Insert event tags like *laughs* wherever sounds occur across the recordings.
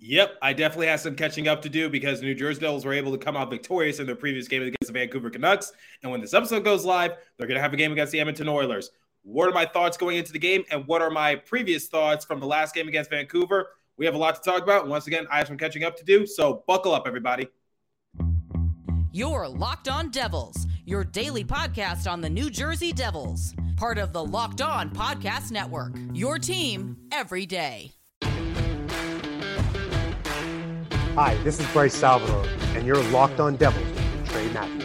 Yep, I definitely have some catching up to do because the New Jersey Devils were able to come out victorious in their previous game against the Vancouver Canucks. And when this episode goes live, they're going to have a game against the Edmonton Oilers. What are my thoughts going into the game, and what are my previous thoughts from the last game against Vancouver? We have a lot to talk about. Once again, I have some catching up to do, so buckle up, everybody. You're Locked On Devils, your daily podcast on the New Jersey Devils, part of the Locked On Podcast Network. Your team every day. Hi, this is Bryce Salvador, and you're locked on Devils with Trey Matthews.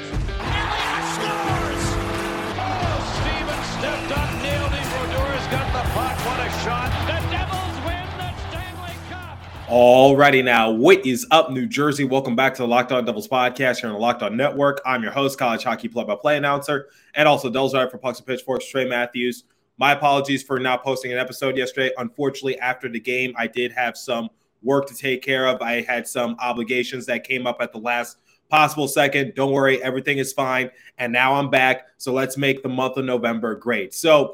Alrighty now, what is up, New Jersey? Welcome back to the Locked On Devils podcast here on the Locked On Network. I'm your host, college hockey play-by-play announcer, and also Devils writer for Pucks and Pitchforks, Trey Matthews. My apologies for not posting an episode yesterday. Unfortunately, after the game, I did have some work to take care of. I had some obligations that came up at the last possible second. Don't worry, everything is fine. And now I'm back. So let's make the month of November great. So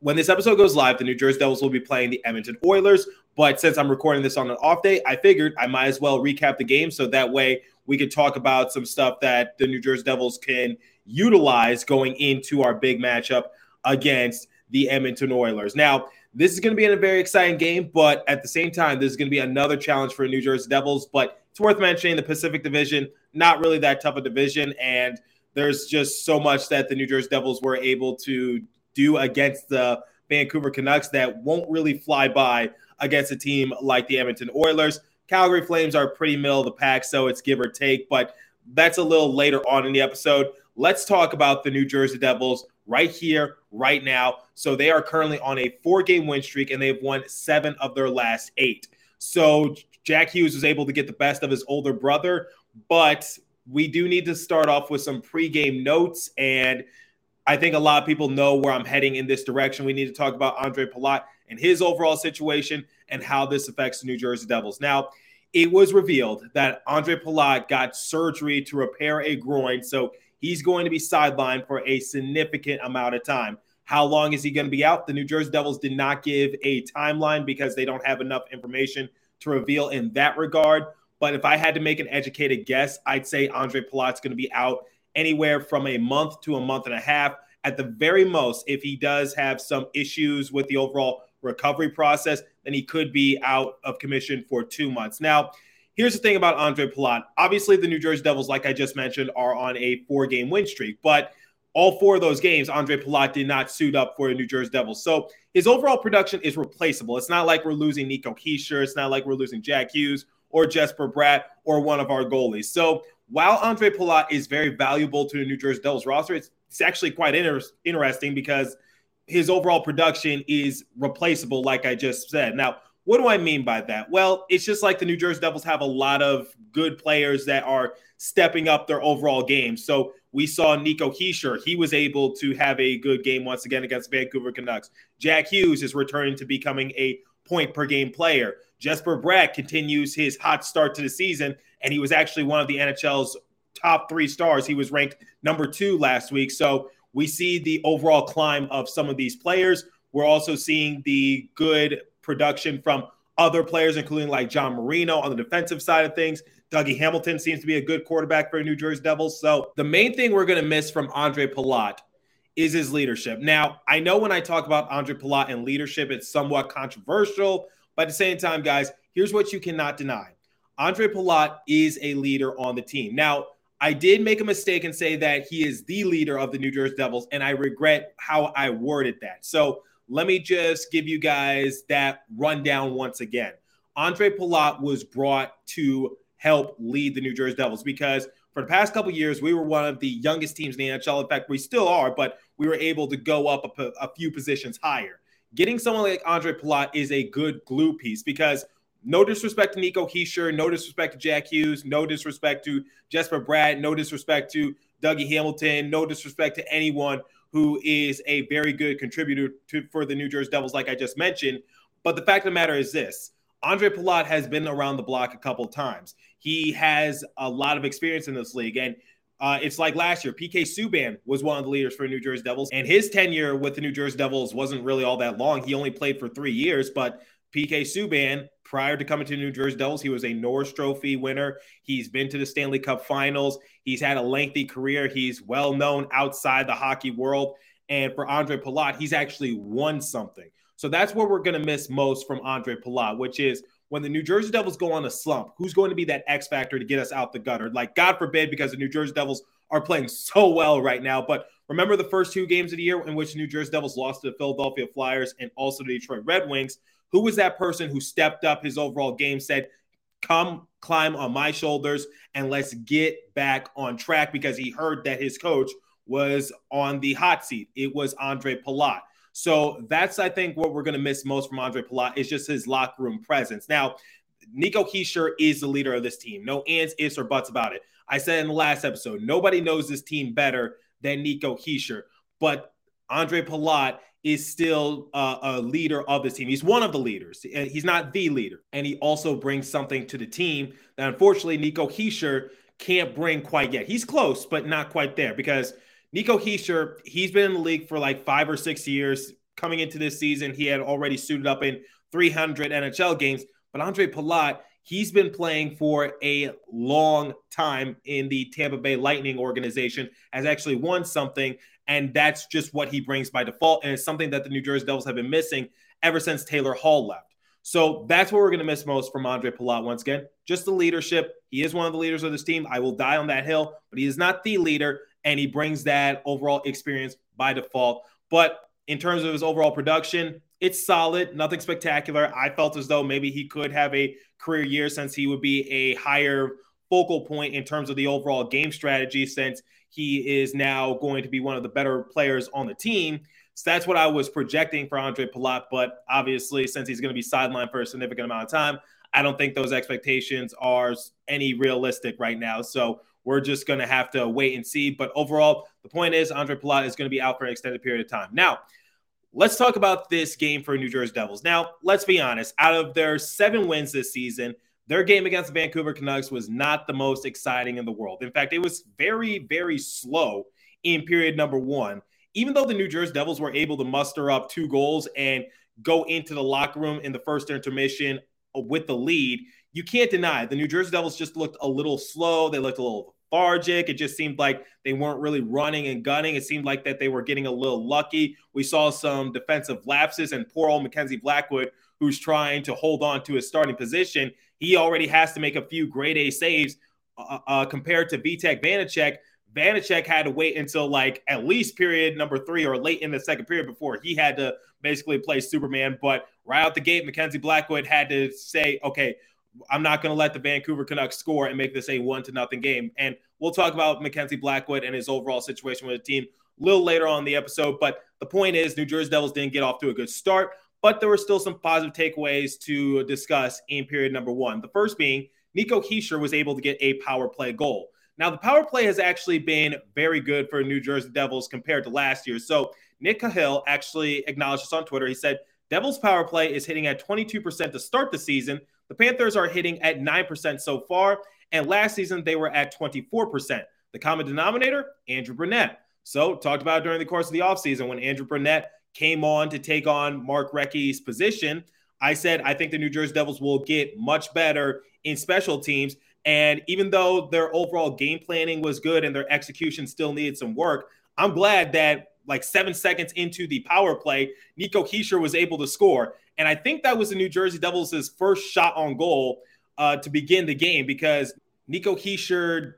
when this episode goes live, the New Jersey Devils will be playing the Edmonton Oilers. But since I'm recording this on an off day, I figured I might as well recap the game so that way we could talk about some stuff that the New Jersey Devils can utilize going into our big matchup against the Edmonton Oilers. Now, this is going to be a very exciting game, but at the same time, this is going to be another challenge for New Jersey Devils. But it's worth mentioning the Pacific Division, not really that tough a division. And there's just so much that the New Jersey Devils were able to do against the Vancouver Canucks that won't really fly by against a team like the Edmonton Oilers. Calgary Flames are pretty middle of the pack, so it's give or take, but that's a little later on in the episode. Let's talk about the New Jersey Devils right here, right now. So they are currently on a four game win streak and they've won seven of their last eight. So Jack Hughes was able to get the best of his older brother, but we do need to start off with some pregame notes. And I think a lot of people know where I'm heading in this direction. We need to talk about Andre Palat and his overall situation and how this affects the New Jersey Devils. Now, it was revealed that Andre Palat got surgery to repair a groin. So he's going to be sidelined for a significant amount of time. How long is he going to be out? The New Jersey Devils did not give a timeline because they don't have enough information to reveal in that regard. But if I had to make an educated guess, I'd say Andre Palat's going to be out anywhere from a month to a month and a half. At the very most, if he does have some issues with the overall recovery process, then he could be out of commission for two months. Now, Here's the thing about Andre Palat. Obviously, the New Jersey Devils, like I just mentioned, are on a four game win streak, but all four of those games, Andre Palat did not suit up for the New Jersey Devils. So his overall production is replaceable. It's not like we're losing Nico Hischier. It's not like we're losing Jack Hughes or Jesper Bratt or one of our goalies. So while Andre Palat is very valuable to the New Jersey Devils roster, it's, it's actually quite inter- interesting because his overall production is replaceable, like I just said. Now, what do I mean by that? Well, it's just like the New Jersey Devils have a lot of good players that are stepping up their overall game. So we saw Nico Hischier. He was able to have a good game once again against Vancouver Canucks. Jack Hughes is returning to becoming a point per game player. Jesper Bratt continues his hot start to the season, and he was actually one of the NHL's top three stars. He was ranked number two last week. So we see the overall climb of some of these players. We're also seeing the good production from other players, including like John Marino on the defensive side of things. Dougie Hamilton seems to be a good quarterback for New Jersey Devils. So the main thing we're going to miss from Andre Palat is his leadership. Now, I know when I talk about Andre Palat and leadership, it's somewhat controversial, but at the same time, guys, here's what you cannot deny. Andre Palat is a leader on the team. Now, I did make a mistake and say that he is the leader of the New Jersey Devils, and I regret how I worded that. So let me just give you guys that rundown once again. Andre Palat was brought to help lead the New Jersey Devils because for the past couple years, we were one of the youngest teams in the NHL. In fact, we still are, but we were able to go up a, few positions higher. Getting someone like Andre Palat is a good glue piece because no disrespect to Nico Hischier, no disrespect to Jack Hughes, no disrespect to Jesper Bratt, no disrespect to Dougie Hamilton, no disrespect to anyone who is a very good contributor to, for the New Jersey Devils, like I just mentioned. But the fact of the matter is this Andre Palat has been around the block a couple times. He has a lot of experience in this league. And uh, it's like last year, PK Subban was one of the leaders for New Jersey Devils, and his tenure with the New Jersey Devils wasn't really all that long. He only played for three years, but PK Subban prior to coming to the New Jersey Devils, he was a Norris Trophy winner. He's been to the Stanley Cup finals. He's had a lengthy career. He's well known outside the hockey world. And for Andre Palat, he's actually won something. So that's what we're going to miss most from Andre Palat, which is when the New Jersey Devils go on a slump, who's going to be that X factor to get us out the gutter? Like, God forbid, because the New Jersey Devils are playing so well right now. But remember the first two games of the year in which the New Jersey Devils lost to the Philadelphia Flyers and also the Detroit Red Wings? Who was that person who stepped up his overall game, said, Come climb on my shoulders and let's get back on track because he heard that his coach was on the hot seat. It was Andre Palat. So that's, I think, what we're going to miss most from Andre Palat is just his locker room presence. Now, Nico Hischier is the leader of this team. No ands, ifs, or buts about it. I said in the last episode, nobody knows this team better than Nico Hischier, but Andre Palat is still uh, a leader of this team. He's one of the leaders. And he's not the leader. And he also brings something to the team that unfortunately Nico Hischier can't bring quite yet. He's close, but not quite there because Nico Hischier, he's been in the league for like five or six years. Coming into this season, he had already suited up in 300 NHL games. But Andre Palat, he's been playing for a long time in the Tampa Bay Lightning organization, has actually won something. And that's just what he brings by default. And it's something that the New Jersey Devils have been missing ever since Taylor Hall left. So that's what we're going to miss most from Andre Palat once again. Just the leadership. He is one of the leaders of this team. I will die on that hill, but he is not the leader. And he brings that overall experience by default. But in terms of his overall production, it's solid, nothing spectacular. I felt as though maybe he could have a career year since he would be a higher focal point in terms of the overall game strategy since he is now going to be one of the better players on the team. So that's what I was projecting for Andre Palat. But obviously, since he's going to be sidelined for a significant amount of time, I don't think those expectations are any realistic right now. So we're just going to have to wait and see. But overall, the point is Andre Palat is going to be out for an extended period of time. Now, let's talk about this game for New Jersey Devils. Now, let's be honest. Out of their seven wins this season, their game against the Vancouver Canucks was not the most exciting in the world. In fact, it was very, very slow in period number one. Even though the New Jersey Devils were able to muster up two goals and go into the locker room in the first intermission with the lead, you can't deny the New Jersey Devils just looked a little slow. They looked a little lethargic. It just seemed like they weren't really running and gunning. It seemed like that they were getting a little lucky. We saw some defensive lapses, and poor old Mackenzie Blackwood, who's trying to hold on to his starting position, he already has to make a few grade A saves uh, uh, compared to Vitek Vanecek. Vanecek had to wait until like at least period number three or late in the second period before he had to basically play Superman. But right out the gate, Mackenzie Blackwood had to say, okay, I'm not going to let the Vancouver Canucks score and make this a one to nothing game. And we'll talk about Mackenzie Blackwood and his overall situation with the team a little later on the episode. But the point is, New Jersey Devils didn't get off to a good start, but there were still some positive takeaways to discuss in period number one. The first being Nico Hischier was able to get a power play goal. Now, the power play has actually been very good for New Jersey Devils compared to last year. So, Nick Cahill actually acknowledged this on Twitter. He said, Devils power play is hitting at 22% to start the season, the Panthers are hitting at 9% so far, and last season they were at 24%. The common denominator, Andrew Brunette. So, talked about during the course of the offseason when Andrew Brunette came on to take on Mark Recchi's position. I said, I think the New Jersey Devils will get much better in special teams. And even though their overall game planning was good and their execution still needed some work, I'm glad that like seven seconds into the power play, Nico Hischier was able to score. And I think that was the New Jersey Devils' first shot on goal uh, to begin the game because Nico Hischier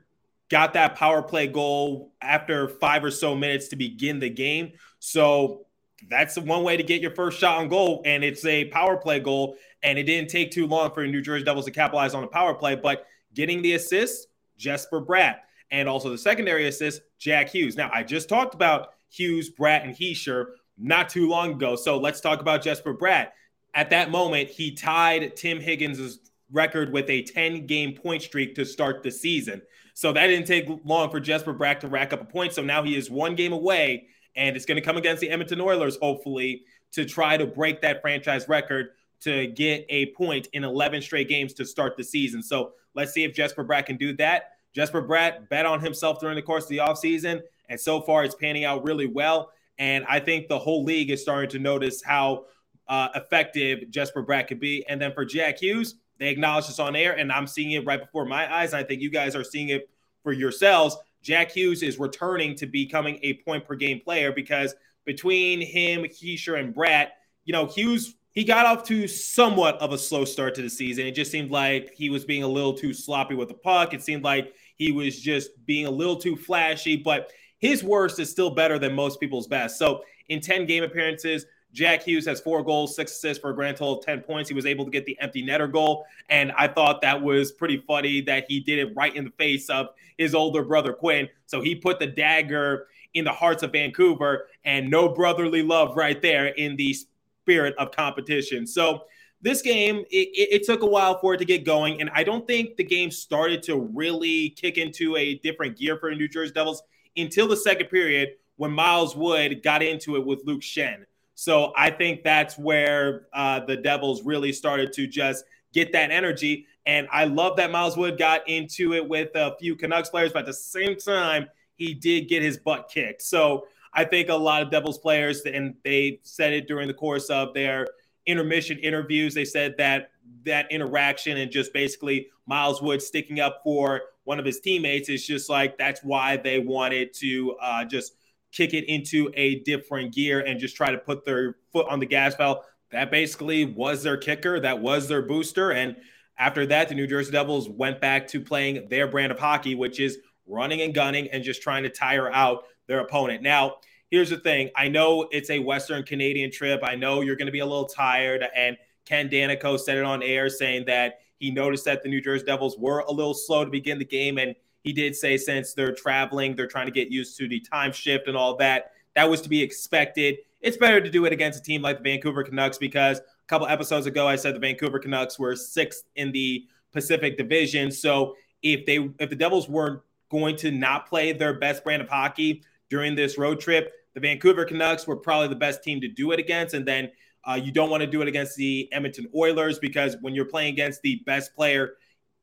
got that power play goal after five or so minutes to begin the game. So that's one way to get your first shot on goal, and it's a power play goal. And it didn't take too long for New Jersey Devils to capitalize on the power play, but getting the assist, Jesper Bratt, and also the secondary assist, Jack Hughes. Now, I just talked about Hughes, Bratt, and Hischier not too long ago. So let's talk about Jesper Bratt at that moment, he tied Tim Higgins' record with a 10 game point streak to start the season. So that didn't take long for Jesper Bratt to rack up a point. So now he is one game away, and it's going to come against the Edmonton Oilers, hopefully, to try to break that franchise record to get a point in 11 straight games to start the season. So let's see if Jesper Bratt can do that. Jesper Bratt bet on himself during the course of the offseason, and so far it's panning out really well. And I think the whole league is starting to notice how uh, effective Jesper Bratt could be. And then for Jack Hughes, they acknowledged this on air, and I'm seeing it right before my eyes. And I think you guys are seeing it for yourselves. Jack Hughes is returning to becoming a point per game player because between him, Hischier, and Bratt, you know, Hughes he got off to somewhat of a slow start to the season. It just seemed like he was being a little too sloppy with the puck. It seemed like he was just being a little too flashy, but his worst is still better than most people's best. So in 10 game appearances, Jack Hughes has four goals, six assists for a grand total of 10 points. He was able to get the empty netter goal. And I thought that was pretty funny that he did it right in the face of his older brother, Quinn. So he put the dagger in the hearts of Vancouver and no brotherly love right there in the spirit of competition. So this game, it, it, took a while for it to get going. And I don't think the game started to really kick into a different gear for the New Jersey Devils until the second period when Miles Wood got into it with Luke Schenn. So I think that's where uh, the Devils really started to just get that energy. And I love that Miles Wood got into it with a few Canucks players, but at the same time, he did get his butt kicked. So I think a lot of Devils players, and they said it during the course of their intermission interviews, they said that that interaction and just basically Miles Wood sticking up for one of his teammates is just like that's why they wanted to uh, just kick it into a different gear and just try to put their foot on the gas pedal. That basically was their kicker. That was their booster. And after that, the New Jersey Devils went back to playing their brand of hockey, which is running and gunning and just trying to tire out their opponent. Now, here's the thing I know it's a Western Canadian trip. I know you're going to be a little tired. And Ken Daneyko said it on air saying that he noticed that the New Jersey Devils were a little slow to begin the game. And he did say since they're traveling, they're trying to get used to the time shift and all that. That was to be expected. It's better to do it against a team like the Vancouver Canucks because a couple episodes ago I said the Vancouver Canucks were sixth in the Pacific Division. So if they if the Devils weren't going to not play their best brand of hockey during this road trip, the Vancouver Canucks were probably the best team to do it against. And then uh, you don't want to do it against the Edmonton Oilers because when you're playing against the best player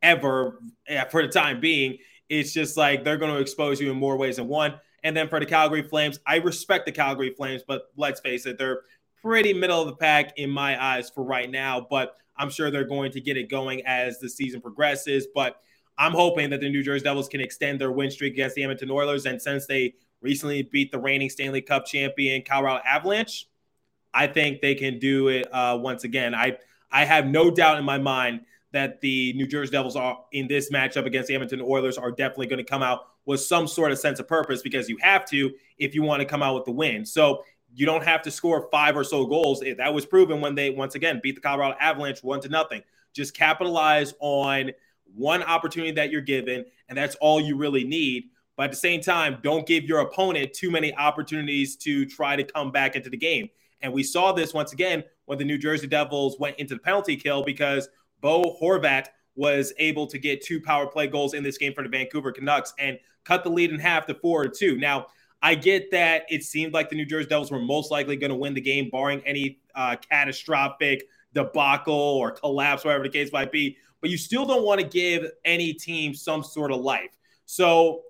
ever for the time being, it's just like they're going to expose you in more ways than one. And then for the Calgary Flames, I respect the Calgary Flames, but let's face it, they're pretty middle of the pack in my eyes for right now. But I'm sure they're going to get it going as the season progresses. But I'm hoping that the New Jersey Devils can extend their win streak against the Edmonton Oilers. And since they recently beat the reigning Stanley Cup champion Colorado Avalanche, I think they can do it uh, once again. I I have no doubt in my mind that the New Jersey Devils are in this matchup against the Edmonton Oilers are definitely going to come out with some sort of sense of purpose because you have to if you want to come out with the win. So you don't have to score five or so goals. That was proven when they once again beat the Colorado Avalanche one to nothing. Just capitalize on one opportunity that you're given, and that's all you really need. But at the same time, don't give your opponent too many opportunities to try to come back into the game. And we saw this once again when the New Jersey Devils went into the penalty kill because Bo Horvat was able to get two power play goals in this game for the Vancouver Canucks and cut the lead in half to four to two. Now, I get that it seemed like the New Jersey Devils were most likely going to win the game, barring any uh, catastrophic debacle or collapse, whatever the case might be. But you still don't want to give any team some sort of life. So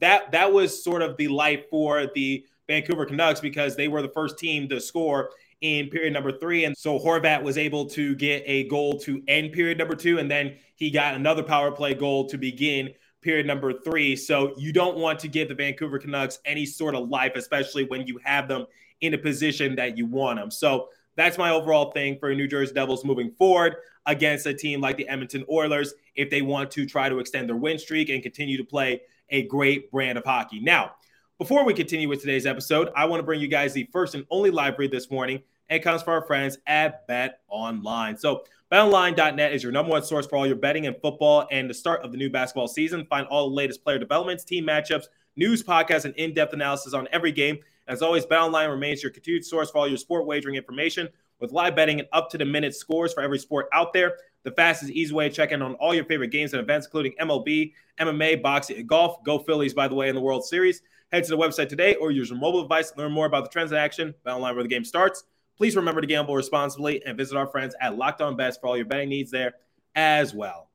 that that was sort of the life for the Vancouver Canucks because they were the first team to score in period number three. And so Horvat was able to get a goal to end period number two. And then he got another power play goal to begin period number three. So you don't want to give the Vancouver Canucks any sort of life, especially when you have them in a position that you want them. So that's my overall thing for New Jersey Devils moving forward against a team like the Edmonton Oilers if they want to try to extend their win streak and continue to play a great brand of hockey. Now, before we continue with today's episode, I want to bring you guys the first and only live read this morning. And it comes from our friends at Bet Online. So, betonline.net is your number one source for all your betting and football and the start of the new basketball season. Find all the latest player developments, team matchups, news, podcasts, and in depth analysis on every game. As always, BetOnline remains your continued source for all your sport wagering information with live betting and up to the minute scores for every sport out there. The fastest, easy way to check in on all your favorite games and events, including MLB, MMA, boxing, golf. Go Phillies, by the way, in the World Series. Head to the website today or use your mobile device to learn more about the trends in action. Bet online where the game starts. Please remember to gamble responsibly and visit our friends at Locked On Bets for all your betting needs there as well.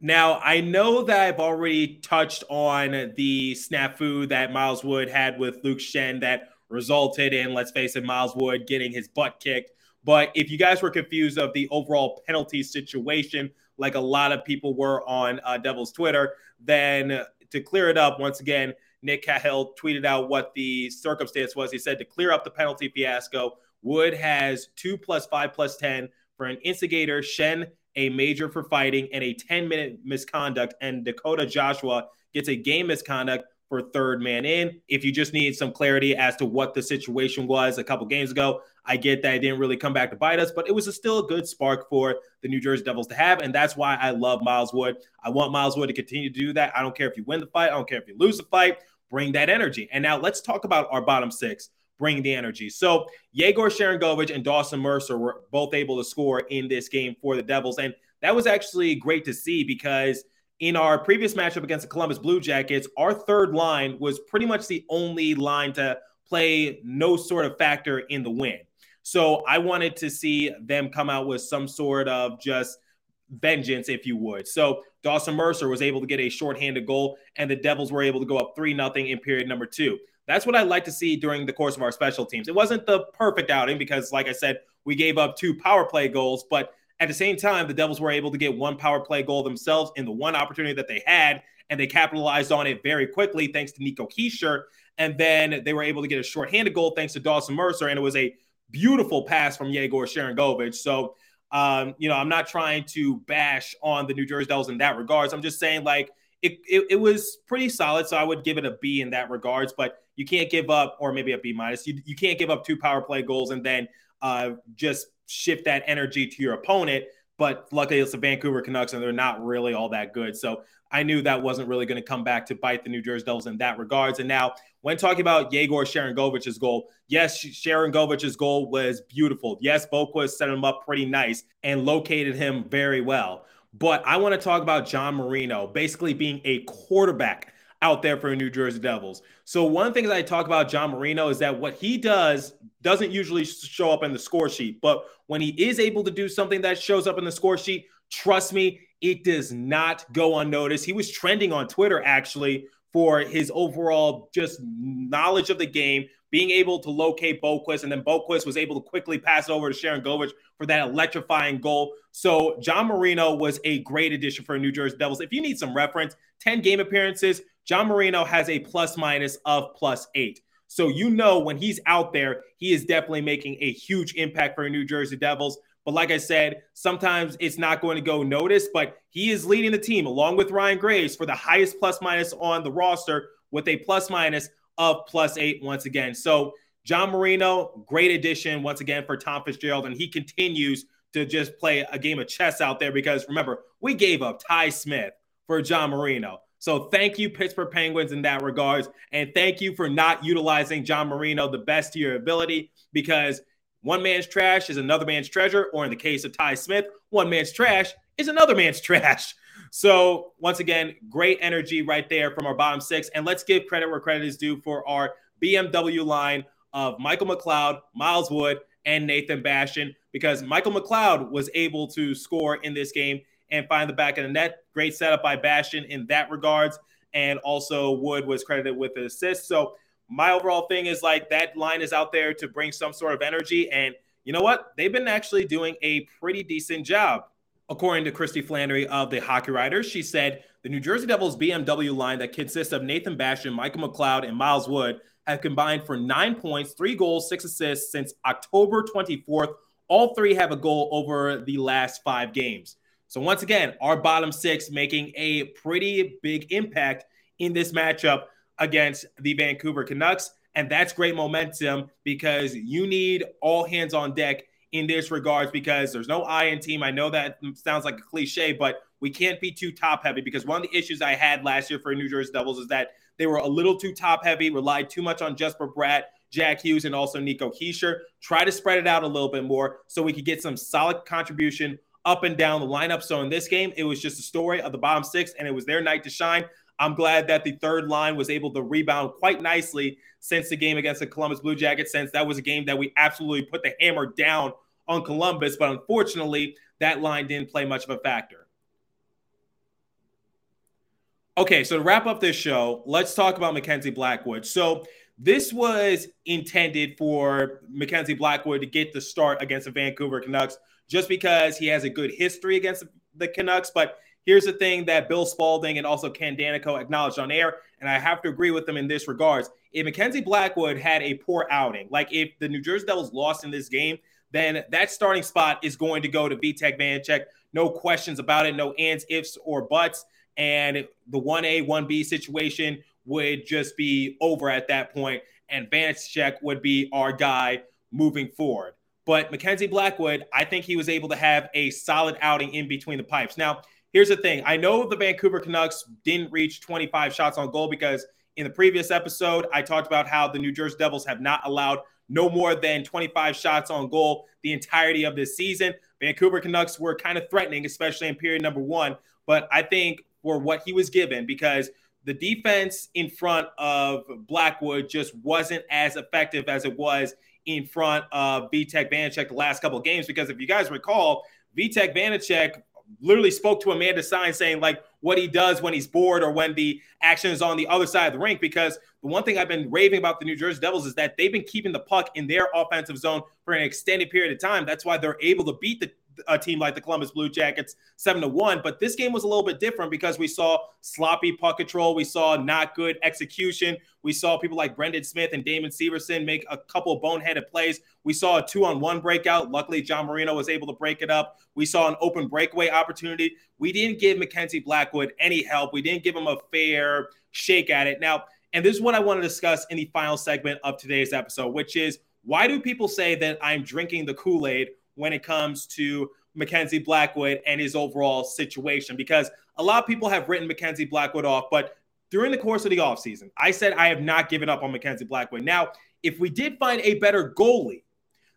Now, I know that I've already touched on the snafu that Miles Wood had with Luke Schenn that resulted in, let's face it, Miles Wood getting his butt kicked. But if you guys were confused of the overall penalty situation, like a lot of people were on uh, Devil's Twitter, then to clear it up, once again, Nick Cahill tweeted out what the circumstance was. He said to clear up the penalty fiasco, Wood has two plus five plus 10 for an instigator, Schenn a major for fighting, and a 10 minute misconduct. And Dakota Joshua gets a game misconduct for third man in. If you just need some clarity as to what the situation was a couple games ago, I get that it didn't really come back to bite us, but it was a still a good spark for the New Jersey Devils to have. And that's why I love Miles Wood. I want Miles Wood to continue to do that. I don't care if you win the fight, I don't care if you lose the fight, bring that energy. And now let's talk about our bottom six. Bring the energy. So Yegor Sharangovich and Dawson Mercer were both able to score in this game for the Devils. And that was actually great to see because – in our previous matchup against the Columbus Blue Jackets, our third line was pretty much the only line to play no sort of factor in the win. So I wanted to see them come out with some sort of just vengeance, if you would. So Dawson Mercer was able to get a shorthanded goal, and the Devils were able to go up 3 nothing in period number two. That's what I like to see during the course of our special teams. It wasn't the perfect outing because, like I said, we gave up two power play goals, but at the same time, the Devils were able to get one power play goal themselves in the one opportunity that they had, and they capitalized on it very quickly thanks to Nico Hischier. And then they were able to get a shorthanded goal thanks to Dawson Mercer, and it was a beautiful pass from Yegor Sharangovich. So, um, you know, I'm not trying to bash on the New Jersey Devils in that regards. I'm just saying, like, it, it, it, was pretty solid. So I would give it a B in that regards, but you can't give up, or maybe a B minus. You, you can't give up two power play goals and then uh, just shift that energy to your opponent. But luckily, it's the Vancouver Canucks, and they're not really all that good. So I knew that wasn't really going to come back to bite the New Jersey Devils in that regards. And now, when talking about Yegor Sharangovich's goal, yes, Sharangovich's goal was beautiful. Yes, Boqvist set him up pretty nice and located him very well. But I want to talk about John Marino basically being a quarterback out there for New Jersey Devils. So one of the things I talk about John Marino is that what he does doesn't usually show up in the score sheet, but when he is able to do something that shows up in the score sheet, trust me, it does not go unnoticed. He was trending on Twitter actually for his overall just knowledge of the game, being able to locate Boqvist, and then Boqvist was able to quickly pass it over to Sharangovich for that electrifying goal. So John Marino was a great addition for New Jersey Devils. If you need some reference, 10 game appearances, John Marino has a plus minus of plus eight. So you know when he's out there, he is definitely making a huge impact for New Jersey Devils. But like I said, sometimes it's not going to go noticed, but he is leading the team along with Ryan Graves for the highest plus minus on the roster with a plus minus of plus eight once again. So John Marino, great addition once again for Tom Fitzgerald, and he continues to just play a game of chess out there because remember, we gave up Ty Smith for John Marino. So thank you, Pittsburgh Penguins, in that regards. And thank you for not utilizing John Marino the best to your ability because one man's trash is another man's treasure. Or in the case of Ty Smith, one man's trash is another man's *laughs* trash. So once again, great energy right there from our bottom six. And let's give credit where credit is due for our BMW line of Michael McLeod, Miles Wood, and Nathan Bastian because Michael McLeod was able to score in this game and find the back of the net. Great setup by Bastian in that regards. And also Wood was credited with the assist. So my overall thing is like that line is out there to bring some sort of energy. And you know what? They've been actually doing a pretty decent job. According to Christy Flannery of the Hockey Writers, she said the New Jersey Devils BMW line that consists of Nathan Bastian, Michael McLeod, and Miles Wood have combined for nine points, three goals, six assists since October 24th. All three have a goal over the last five games. So once again, our bottom six making a pretty big impact in this matchup against the Vancouver Canucks. And that's great momentum because you need all hands on deck in this regards because there's no I in team. I know that sounds like a cliche, but we can't be too top heavy because one of the issues I had last year for New Jersey Devils is that they were a little too top heavy, relied too much on Jesper Bratt, Jack Hughes, and also Nico Hischier. Try to spread it out a little bit more so we could get some solid contribution up and down the lineup. So in this game, it was just a story of the bottom six, and it was their night to shine. I'm glad that the third line was able to rebound quite nicely since the game against the Columbus Blue Jackets, since that was a game that we absolutely put the hammer down on Columbus. But unfortunately, that line didn't play much of a factor. Okay, so to wrap up this show, let's talk about Mackenzie Blackwood. So This was intended for Mackenzie Blackwood to get the start against the Vancouver Canucks just because he has a good history against the Canucks. But here's the thing that Bill Spaulding and also Ken Daneyko acknowledged on air, and I have to agree with them in this regards. If Mackenzie Blackwood had a poor outing, like if the New Jersey Devils lost in this game, then that starting spot is going to go to Vitek Vanecek. No questions about it, no ands, ifs, or buts. And the 1A, 1B situation would just be over at that point, and Vanecek would be our guy moving forward. But Mackenzie Blackwood, I think he was able to have a solid outing in between the pipes. Now, here's the thing I know the Vancouver Canucks didn't reach 25 shots on goal because in the previous episode, I talked about how the New Jersey Devils have not allowed no more than 25 shots on goal the entirety of this season. Vancouver Canucks were kind of threatening, especially in period number one. But I think for what he was given, because the defense in front of Blackwood just wasn't as effective as it was in front of Vitek Vanecek the last couple of games. Because if you guys recall, Vitek Vanecek literally spoke to Amanda Stein saying like what he does when he's bored or when the action is on the other side of the rink. Because the one thing I've been raving about the New Jersey Devils is that they've been keeping the puck in their offensive zone for an extended period of time. That's why they're able to beat the a team like the Columbus Blue Jackets seven to one. But this game was a little bit different because we saw sloppy puck control, we saw not good execution, we saw people like Brendan Smith and Damon Severson make a couple boneheaded plays. We saw a two on one breakout. Luckily, John Marino was able to break it up. We saw an open breakaway opportunity. We didn't give Mackenzie Blackwood any help. We didn't give him a fair shake at it. Now, and this is what I want to discuss in the final segment of today's episode, which is why do people say that I'm drinking the Kool Aid when it comes to Mackenzie Blackwood and his overall situation because a lot of people have written Mackenzie Blackwood off, but during the course of the offseason, I said I have not given up on Mackenzie Blackwood. Now, if we did find a better goalie,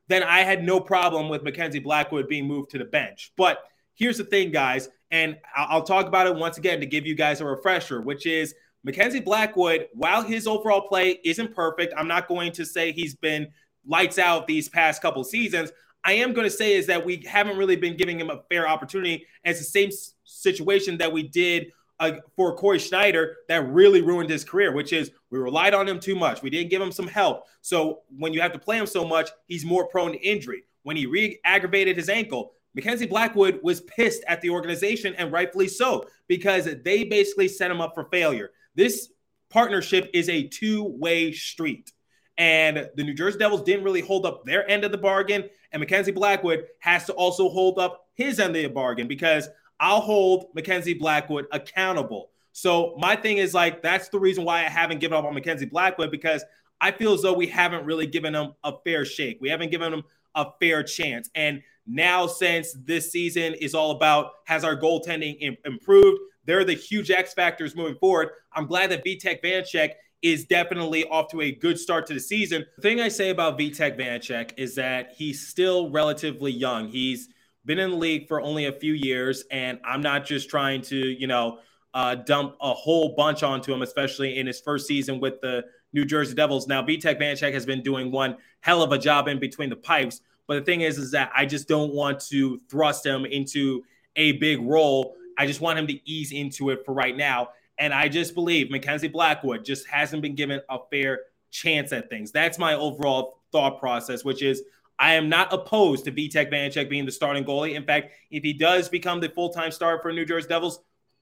then I had no problem with Mackenzie Blackwood being moved to the bench. But here's the thing, guys, and I'll talk about it once again to give you guys a refresher, which is Mackenzie Blackwood, while his overall play isn't perfect, I'm not going to say he's been lights out these past couple seasons. I am going to say is that we haven't really been giving him a fair opportunity. And it's the same situation that we did uh, for Cory Schneider that really ruined his career, which is we relied on him too much. We didn't give him some help. So when you have to play him so much, he's more prone to injury. When he re aggravated his ankle, Mackenzie Blackwood was pissed at the organization, and rightfully so, because they basically set him up for failure. This partnership is a two way street. And the New Jersey Devils didn't really hold up their end of the bargain. And Mackenzie Blackwood has to also hold up his end of the bargain because I'll hold Mackenzie Blackwood accountable. So my thing is like that's the reason why I haven't given up on Mackenzie Blackwood because I feel as though we haven't really given him a fair shake. We haven't given him a fair chance. And now, since this season is all about has our goaltending improved, they're the huge X factors moving forward. I'm glad that Vitek Vanecek is definitely off to a good start to the season. The thing I say about Vitek Vanecek is that he's still relatively young. He's been in the league for only a few years, and I'm not just trying to, you know, uh, dump a whole bunch onto him, especially in his first season with the New Jersey Devils. Now, Vitek Vanecek has been doing one hell of a job in between the pipes, but the thing is, is that I just don't want to thrust him into a big role. I just want him to ease into it for right now. And I just believe Mackenzie Blackwood just hasn't been given a fair chance at things. That's my overall thought process, which is I am not opposed to Vitek Vanecek being the starting goalie. In fact, if he does become the full time starter for New Jersey Devils,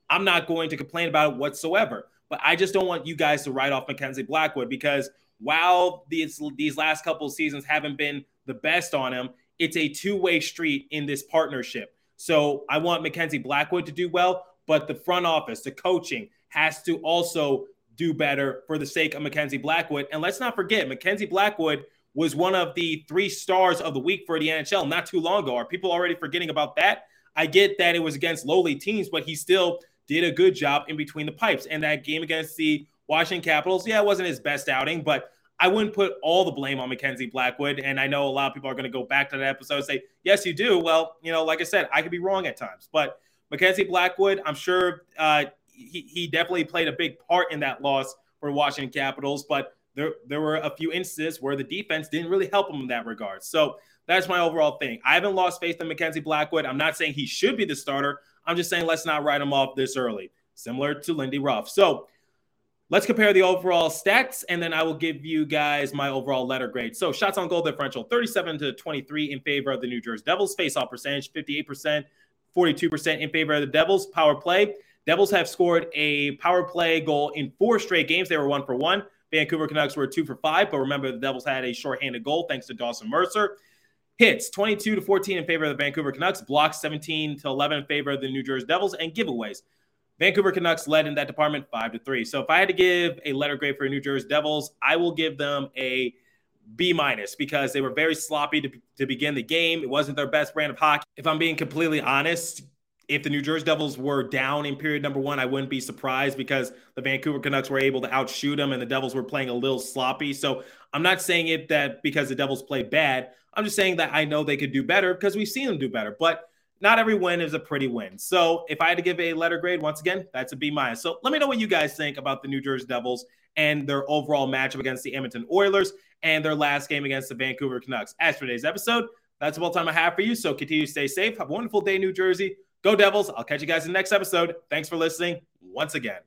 I'm not going to complain about it whatsoever. But I just don't want you guys to write off Mackenzie Blackwood because while these these last couple seasons haven't been the best on him, it's a two way street in this partnership. So I want Mackenzie Blackwood to do well, but the front office, the coaching, has to also do better for the sake of Mackenzie Blackwood. And let's not forget, Mackenzie Blackwood was one of the three stars of the week for the NHL not too long ago. Are people already forgetting about that? I get that it was against lowly teams, but he still did a good job in between the pipes. And that game against the Washington Capitals, yeah, it wasn't his best outing, but I wouldn't put all the blame on Mackenzie Blackwood. And I know a lot of people are going to go back to that episode and say, yes, you do. Well, you know, like I said, I could be wrong at times, but Mackenzie Blackwood, I'm sure uh, he, he definitely played a big part in that loss for Washington Capitals, but there, there were a few instances where the defense didn't really help him in that regard. So that's my overall thing. I haven't lost faith in Mackenzie Blackwood. I'm not saying he should be the starter. I'm just saying let's not write him off this early, similar to Lindy Ruff. So Let's compare the overall stats, and then I will give you guys my overall letter grade. So, shots on goal differential 37 to 23 in favor of the New Jersey Devils. Face off percentage 58%, 42% in favor of the Devils. Power play Devils have scored a power play goal in four straight games. They were one for one. Vancouver Canucks were two for five, but remember the Devils had a shorthanded goal thanks to Dawson Mercer. Hits 22 to 14 in favor of the Vancouver Canucks, blocks 17 to 11 in favor of the New Jersey Devils, and giveaways Vancouver Canucks led in that department five to three. So if I had to give a letter grade for New Jersey Devils, I will give them a B minus because they were very sloppy to, to begin the game. It wasn't their best brand of hockey. If I'm being completely honest, if the New Jersey Devils were down in period number one, I wouldn't be surprised because the Vancouver Canucks were able to outshoot them and the Devils were playing a little sloppy. So I'm not saying it that because the Devils play bad. I'm just saying that I know they could do better because we've seen them do better. But not every win is a pretty win. So if I had to give a letter grade, once again, that's a B minus. So let me know what you guys think about the New Jersey Devils and their overall matchup against the Edmonton Oilers and their last game against the Vancouver Canucks. As for today's episode, that's all the time I have for you. So continue to stay safe. Have a wonderful day, New Jersey. Go Devils. I'll catch you guys in the next episode. Thanks for listening once again.